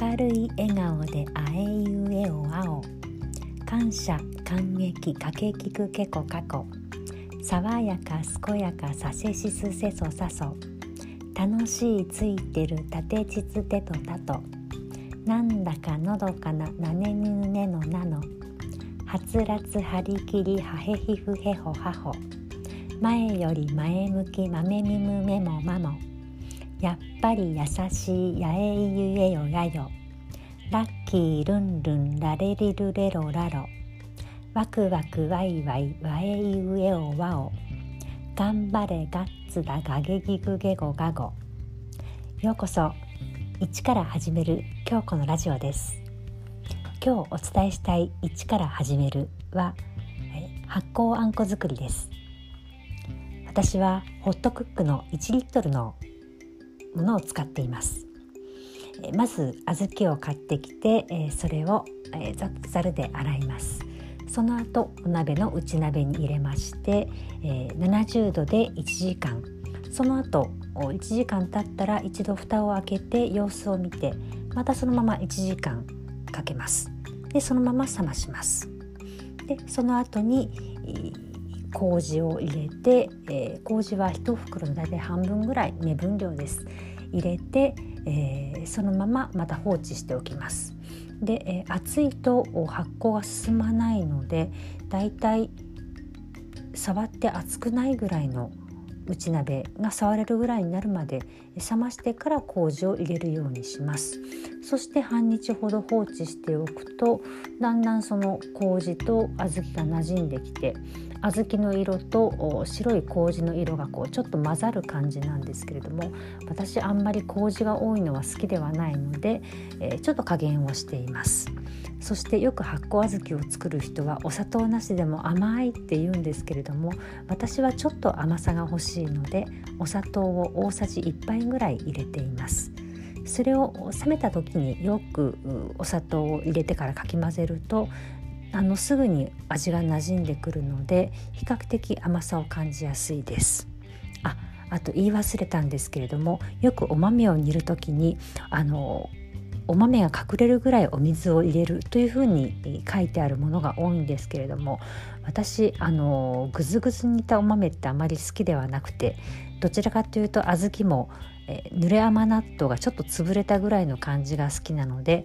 明るい笑顔であえいうえおあお感謝感激かけきくけこかこ爽やか健やかさせしすせそさそ。楽しいついてるたてちつてとたと。なんだかのどかななねぬねのなの。はつらつはりきりはへひふへほはほ。前より前向きまめみむめもまも。やっぱり優しいやえいゆえよやよ。ラッキールンルンラレリルレロラロワクワクワイワイワエイウエオワオ。頑張れガッツだガゲギグゲゴガゴようこそ一から始める今日このラジオです。今日お伝えしたい一から始めるは発酵あんこ作りです。私はホットクックの1リットルのものを使っています。まず小豆を買ってきてそれをざるで洗います。その後お鍋の内鍋に入れまして、70度で1時間。その後1時間経ったら一度蓋を開けて様子を見てまたそのまま1時間かけます。でそのまま冷まします。でその後に麹を入れて、えー、麹は1袋の大体半分ぐらい目分量です。入れて、えー、そのまままた放置しておきます。で、えー、熱いと発酵が進まないのでだいたい触って熱くないぐらいの内鍋が触れるぐらいになるまで冷ましてから麹を入れるようにします。そして半日ほど放置しておくとだんだんその麹と小豆が馴染んできて小豆の色と白い麹の色がこうちょっと混ざる感じなんですけれども私あんまり麹が多いのは好きではないので、えー、ちょっと加減をしています。そしてよく発酵小豆を作る人はお砂糖なしでも甘いって言うんですけれども私はちょっと甘さが欲しいのでお砂糖を大さじ1杯ぐらい入れています。それを冷めた時によくお砂糖を入れてからかき混ぜるとあのすぐに味が馴染んでくるので比較的甘さを感じやすいです。ああと言い忘れたんですけれどもよくお豆を煮る時にあのお豆が隠れるぐらいお水を入れるというふうに書いてあるものが多いんですけれども私あのぐずぐず煮たお豆ってあまり好きではなくてどちらかというと小豆も、え濡れ甘納豆がちょっと潰れたぐらいの感じが好きなので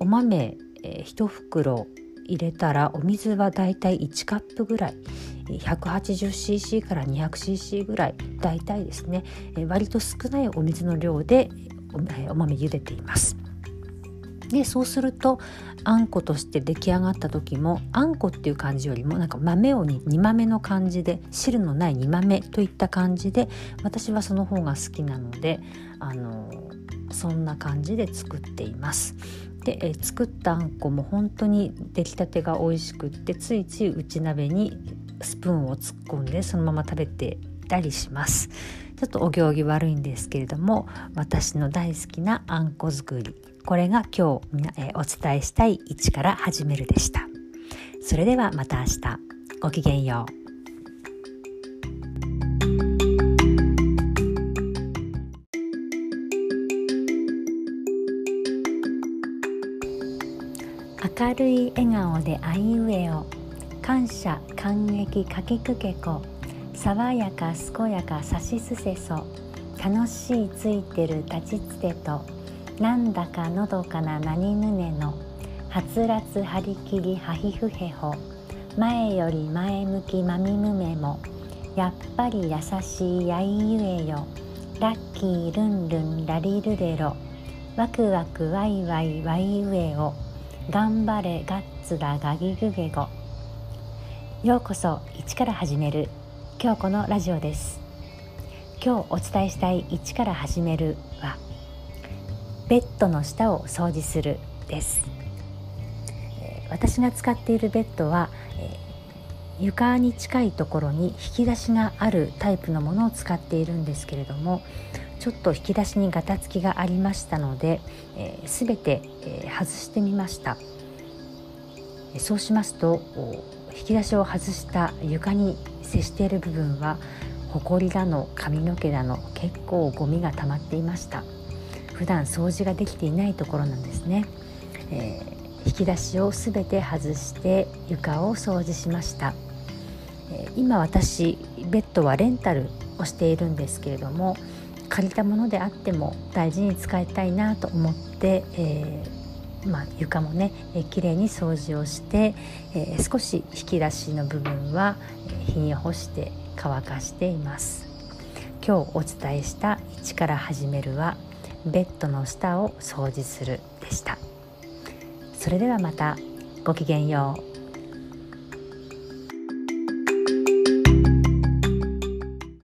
お豆、え1袋入れたらお水はだいたい1カップぐらい 180cc から 200cc ぐらいだいたいですね割と少ないお水の量でお豆茹でています。でそうするとあんことして出来上がった時もあんこっていう感じよりもなんか豆を煮豆の感じで汁のない煮豆といった感じで私はその方が好きなのであのそんな感じで作っています。で、え作ったあんこも本当に出来たてが美味しくってついつい内鍋にスプーンを突っ込んでそのまま食べてたりします。ちょっとお行儀悪いんですけれども私の大好きなあんこ作り。これが今日、えお伝えしたい一から始めるでした。それではまた明日。ごきげんよう。明るい笑顔であいうえを感謝感激かきくけこ。爽やか健やかさしすせそ。楽しいついてる立ちつてと。なんだかのどかな何ぬねの。はつらつはりきりはひふへほ。前より前向きまみむめも。やっぱり優しいやいゆえよラッキールンルンラリルレロ。ワクワクワイワイワイウエオ。頑張れガッツだガギグゲゴ。ようこそ一から始める。今日このラジオです。今日お伝えしたい一から始めるはベッドの下を掃除するです。私が使っているベッドは床に近いところに引き出しがあるタイプのものを使っているんですけれどもちょっと引き出しにガタつきがありましたので、えー、全て、えー、外してみました。そうしますと引き出しを外した床に接している部分はほこりだの髪の毛だの結構ゴミが溜まっていました。普段掃除ができていないところなんですね、えー、引き出しをすべて外して床を掃除しました、え、今私ベッドはレンタルをしているんですけれども借りたものであっても大事に使いたいなと思って、えー、まあ、床もね、えー、きれいに掃除をして、えー、少し引き出しの部分は日に干して乾かしています。今日お伝えした「1から始める」はベッドの下を掃除するでした。それではまた。ごきげんよう。